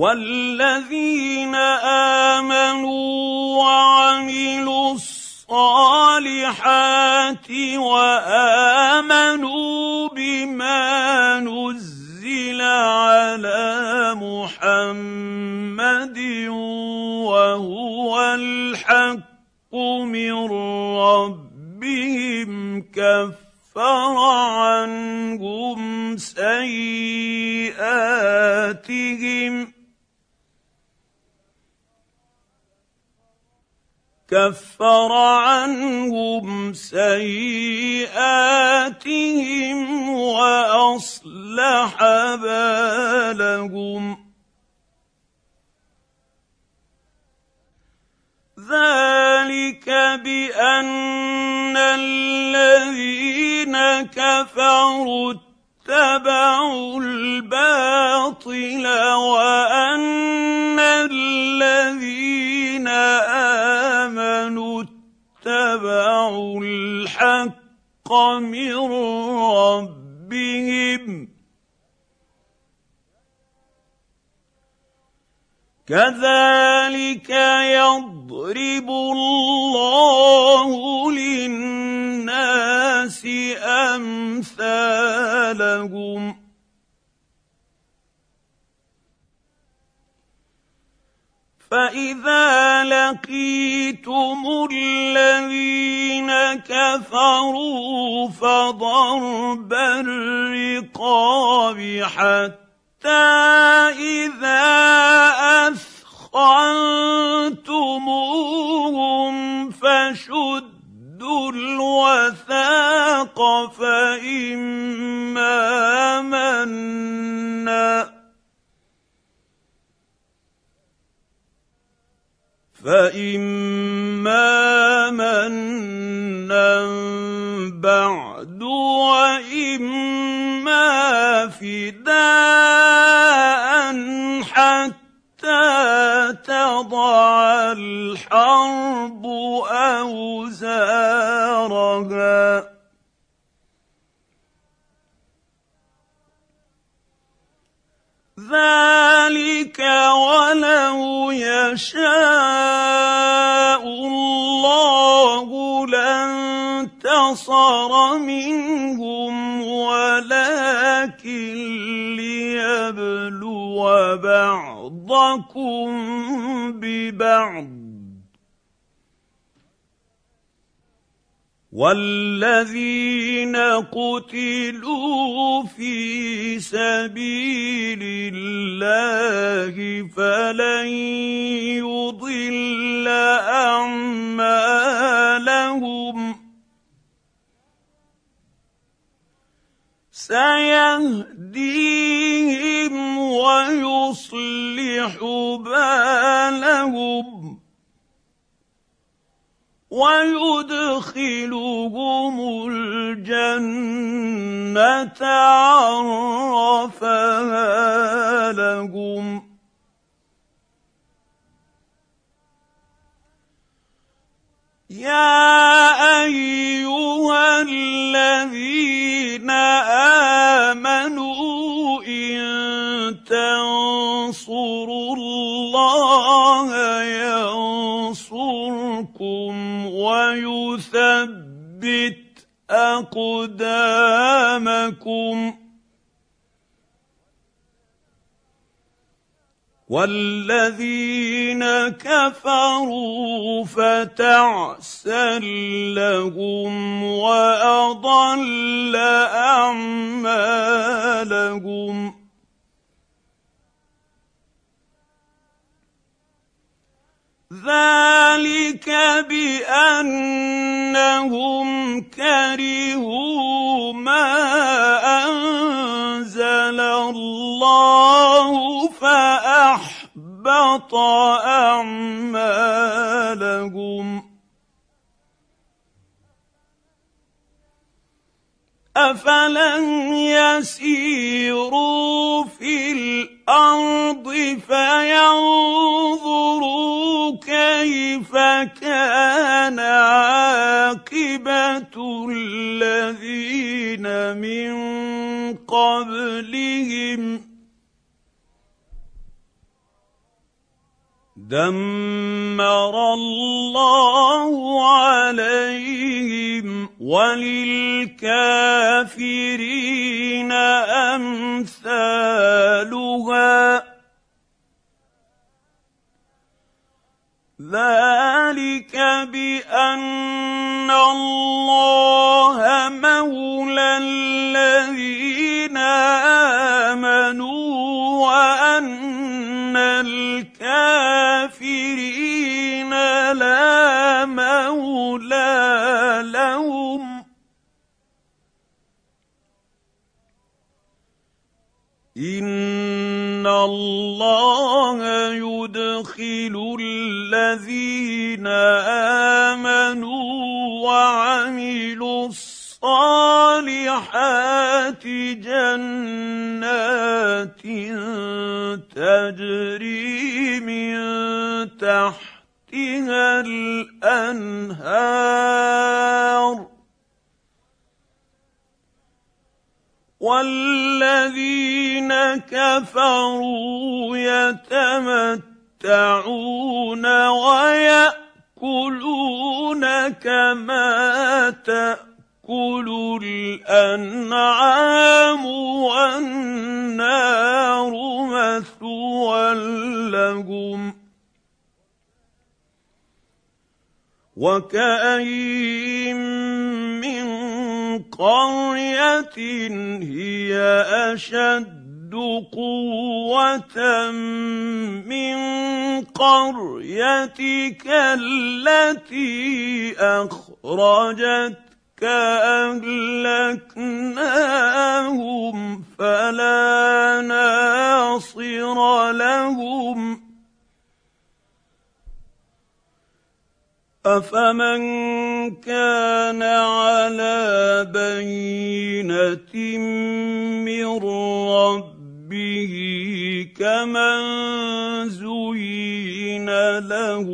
والذين امنوا وعملوا الصالحات وامنوا بما نزل على محمد وهو الحق من ربهم كفر عنهم سيئاتهم كفر عنهم سيئاتهم وأصلح بالهم. ذلك بأن الذين كفروا اتبعوا الباطل وأن الذين آمنوا اتبعوا الحق من ربهم. كذلك يضرب الله للناس أمثالهم. فاذا لقيتم الذين كفروا فضرب الرقاب حتى اذا اثخنتموهم فشدوا الوثاق فاما منا فإما منا بعد وإما فداء حتى تضع الحرب أوزارها ذلك ولو يشاء الله لانتصر منهم ولكن ليبلو بعضكم ببعض والذين قتلوا في سبيل الله فلن يضل اعمالهم سيهديهم ويصلح بالهم ويدخلهم الجنة عرفها لهم. يا أيها الذين آمنوا إن تنصروا الله ويثبت أقدامكم. والذين كفروا فتعسا لهم وأضل أعمالهم. ذلك بانهم كرهوا ما انزل الله فاحبط اعمالهم افلم يسيروا في الأرض فينظرون كيف كان عاقبة الذين من قبلهم؟ دمر الله عليهم وللكافرين أمثالها. ذلك بأن الله مولى الذين آمنوا وأن الكافرين لا مولى لهم. إن الله يدخل الذين آمنوا وعملوا الصالحات جنات تجري من تحتها الأنهار والذين كفروا يتمتعون ويأكلون كما تأكل الأنعام والنار مثوى لهم وكأين من قرية هي اشد قوة من قريتك التي أخرجتك أهلكناهم فلا ناصر لهم. أفمن كان على بينة من ربه كمن زين له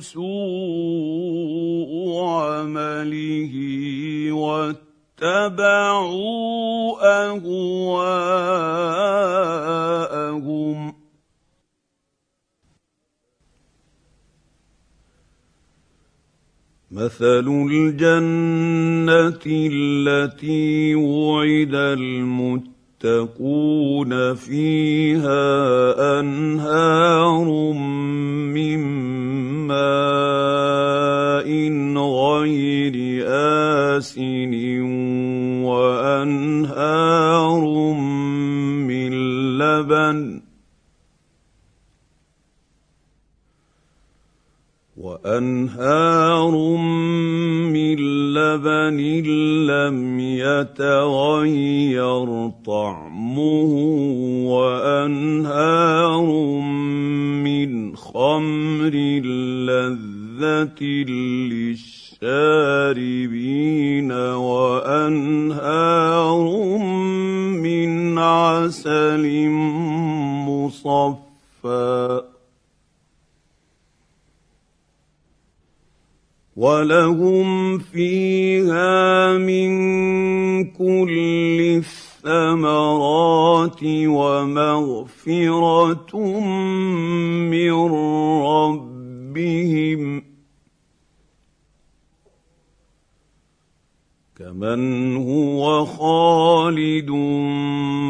سوء عمله واتبعوا اهواءهم مثل الجنه التي وعد المتقون فيها أنهار من ماء غير آسن وأنهار من لبن وأنهار من لبن لم يتغير طعمه وأنهار من خمر لذة للشاربين وأنهار من عسل مصفى. ولهم فيها من كل الثمرات ومغفره من ربهم كمن هو خالد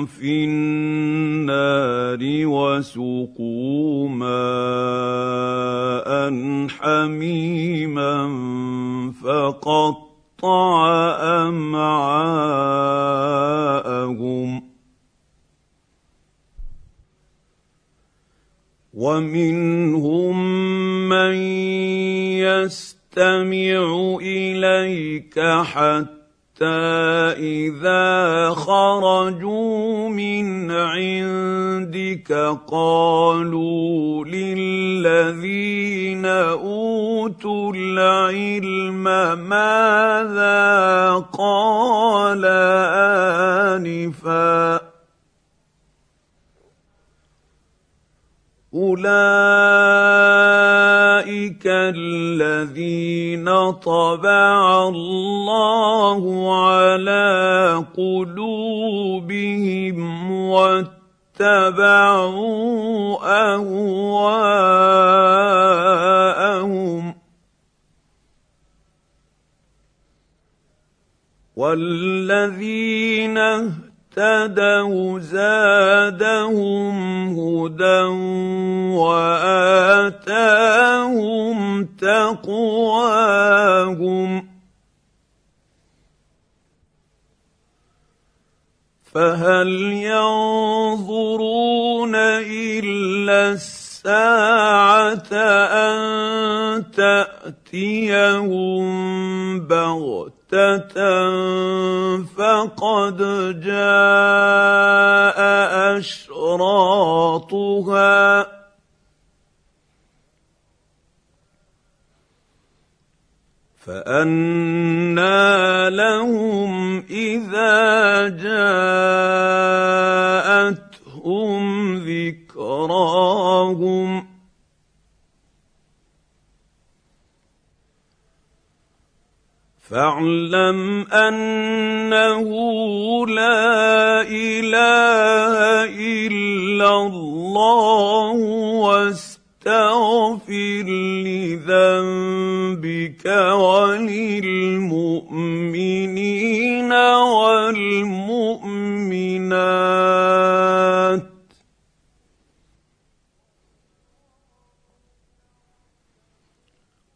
في النار وسقوا ماء حميما فقطع أمعاءهم ومنهم من يستمع إليك حتى اذا خرجوا من عندك قالوا للذين اوتوا العلم ماذا قال انفا اولئك الذين طبع الله على قلوبهم واتبعوا اهواءهم والذين اهتدوا زادهم هدى واتاهم تقواهم فهل ينظرون الا الساعة ان تاتيهم بغته فقد جاء أشراطها. فانى لهم إذا جاءتهم ذكراهم. فاعلم أنه لا إله إلا الله واستغفر لذنبك وللمؤمنين والمؤمنات.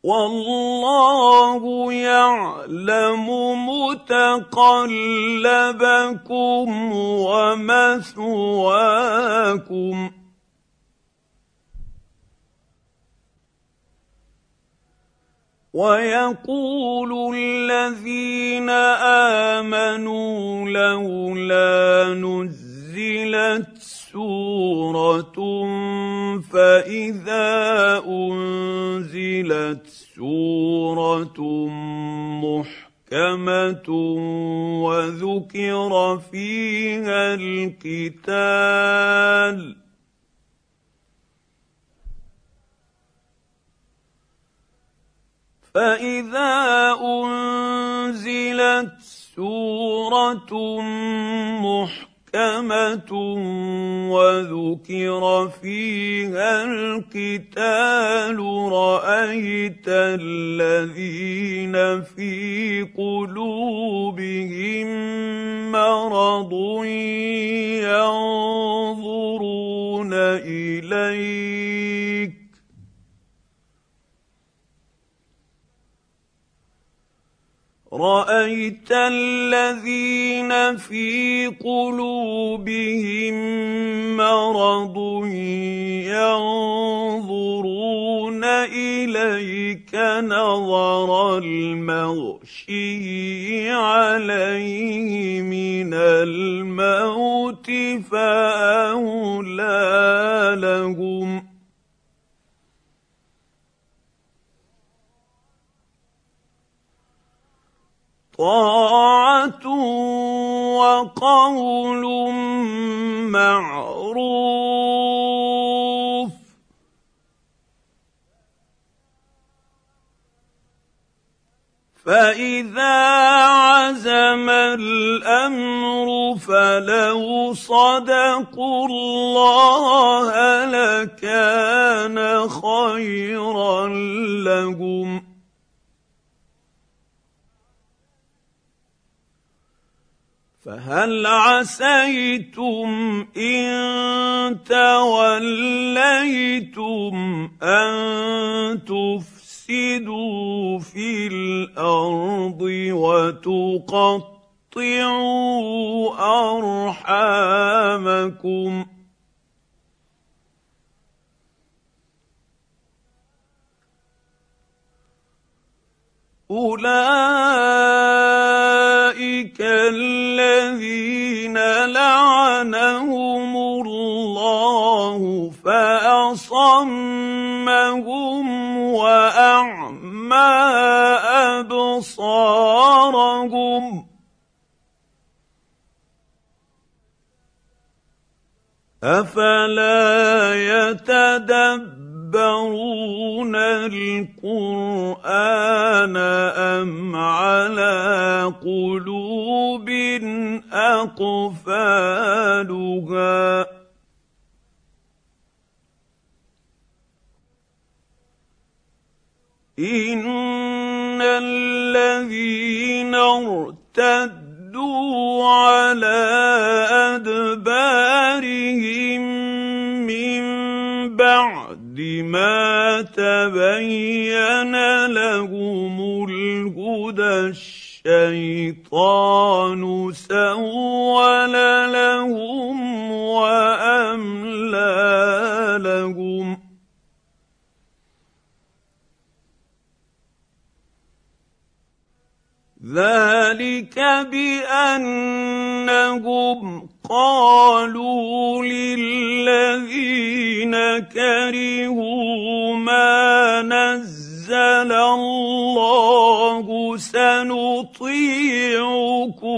والله يعلم متقلبكم ومثواكم. ويقول الذين آمنوا لولا نزلت سوره فاذا انزلت سوره محكمه وذكر فيها القتال فاذا انزلت سوره محكمه محكمه وذكر فيها القتال رايت الذين في قلوبهم مرض ينظرون اليك رأيت الذين في قلوبهم مرض ينظرون إليك نظر المغشي عليه من الموت فأولى لهم طاعة وقول معروف. فإذا عزم الأمر فلو صدقوا الله لكان خيرا لهم. فهل عسيتم إن توليتم أن تفسدوا في الأرض وتقطعوا أرحامكم؟ أولئك الذين لعنهم الله فأصمهم وأعمى أبصارهم أفلا يتدبرون القرآن أم على قلوب أقفالها. إن الذين ارتدوا على أدبارهم من بعد ما تبين لهم الهدى الشيطان سول لهم وأملى لهم. ذلك بأنهم قالوا للذين كرهوا ما نزل الله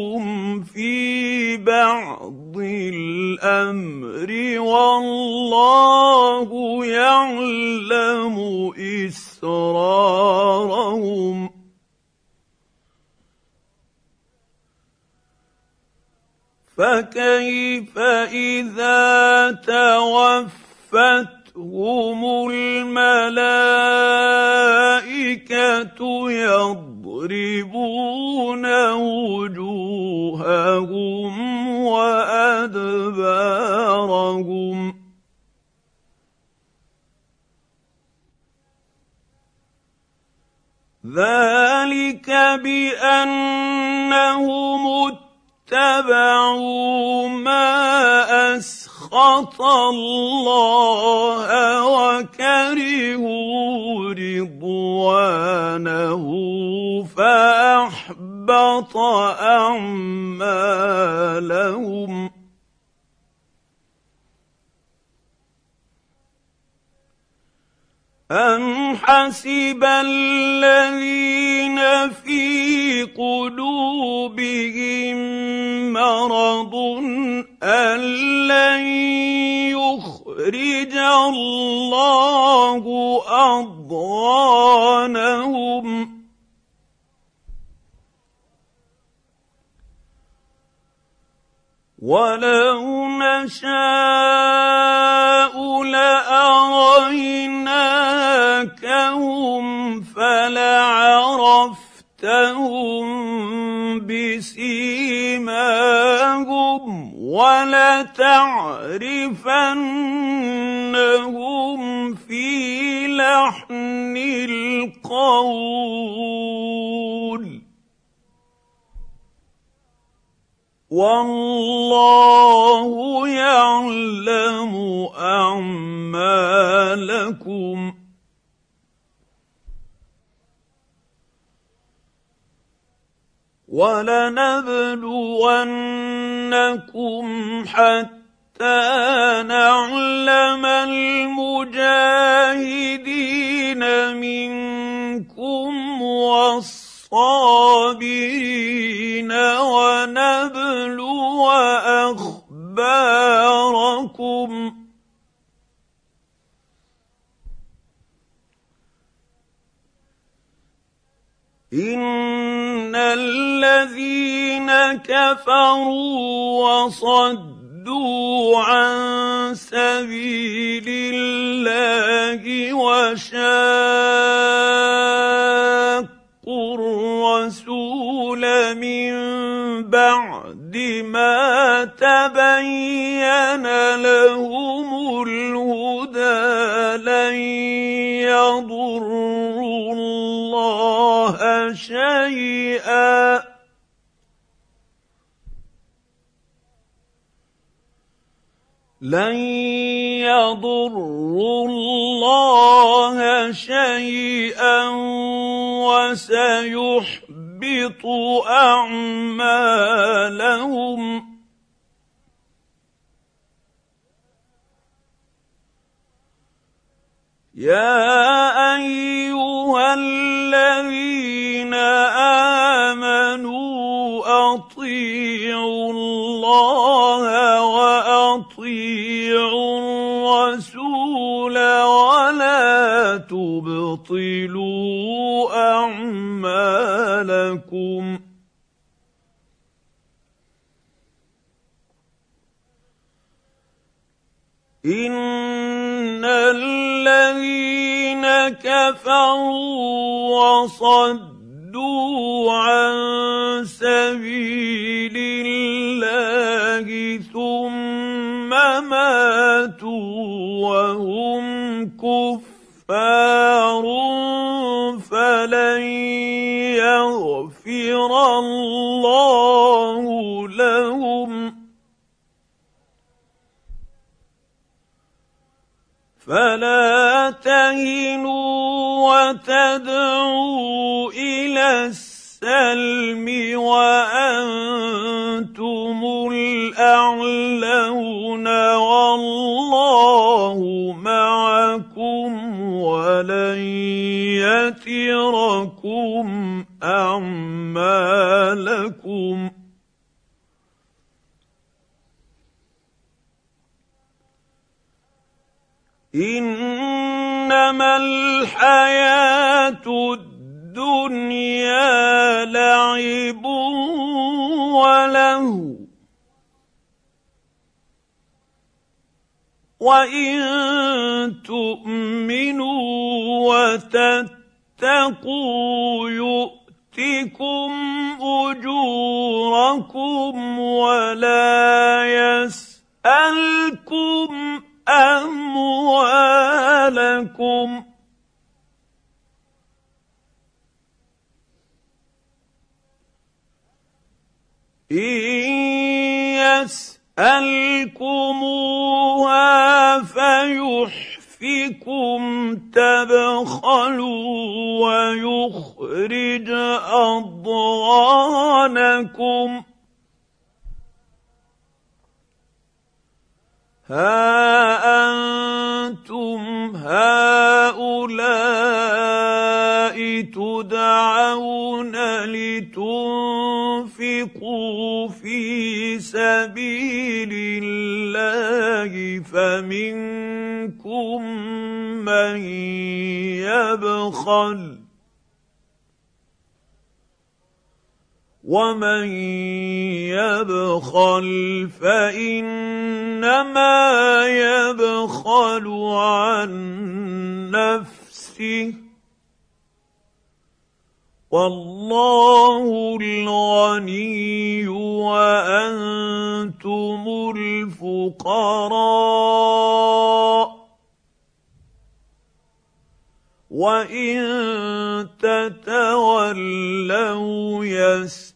سنطيعكم في بعض الأمر والله يعلم إسرارهم. فكيف إذا توفتهم الملائكه يضربون وجوههم وادبارهم ذلك بانهم اتبعوا ما اسخط الله وكرهوا رضوانه فأحبط أعمالهم. أم حسب الذين في قلوبهم مرض أن لن يخرج الله أضغانهم ولو نشاء لاريناكهم فلعرفتهم بسيماهم ولتعرفنهم في لحن القول والله يعلم اعمالكم ولنبلونكم حتى نعلم المجاهدين منكم والصالحين الصابرين ونبلو أخباركم ان الذين كفروا وصدوا عن سبيل الله وشاقوا الرسول من بعد ما تبين لهم الهدى لن يضروا شيئا. لن يضروا الله شيئا وسيحبط يحبط أعمالهم. يا تبطلوا أعمالكم. إن الذين كفروا وصدوا عن سبيل الله ثم ماتوا وهم كفار. يغفر الله لهم. فلا تهنوا وتدعوا إلى السلم وأنتم الأعلون والله معكم ولن يتركم. أعمالكم. إنما الحياة الدنيا لعب وله وإن تؤمنوا وتتقوا يؤتكم أجوركم ولا يسألكم أموالكم. إن يسألكموها فيحفكم تبخلوا ويخرج اضغانكم ها أنتم هؤلاء تدعون لتنفقوا في سبيل الله فمنكم من يبخل ومن يبخل فإنما يبخل عن نفسه والله الغني وأنتم الفقراء. وإن تتولوا يستطيعون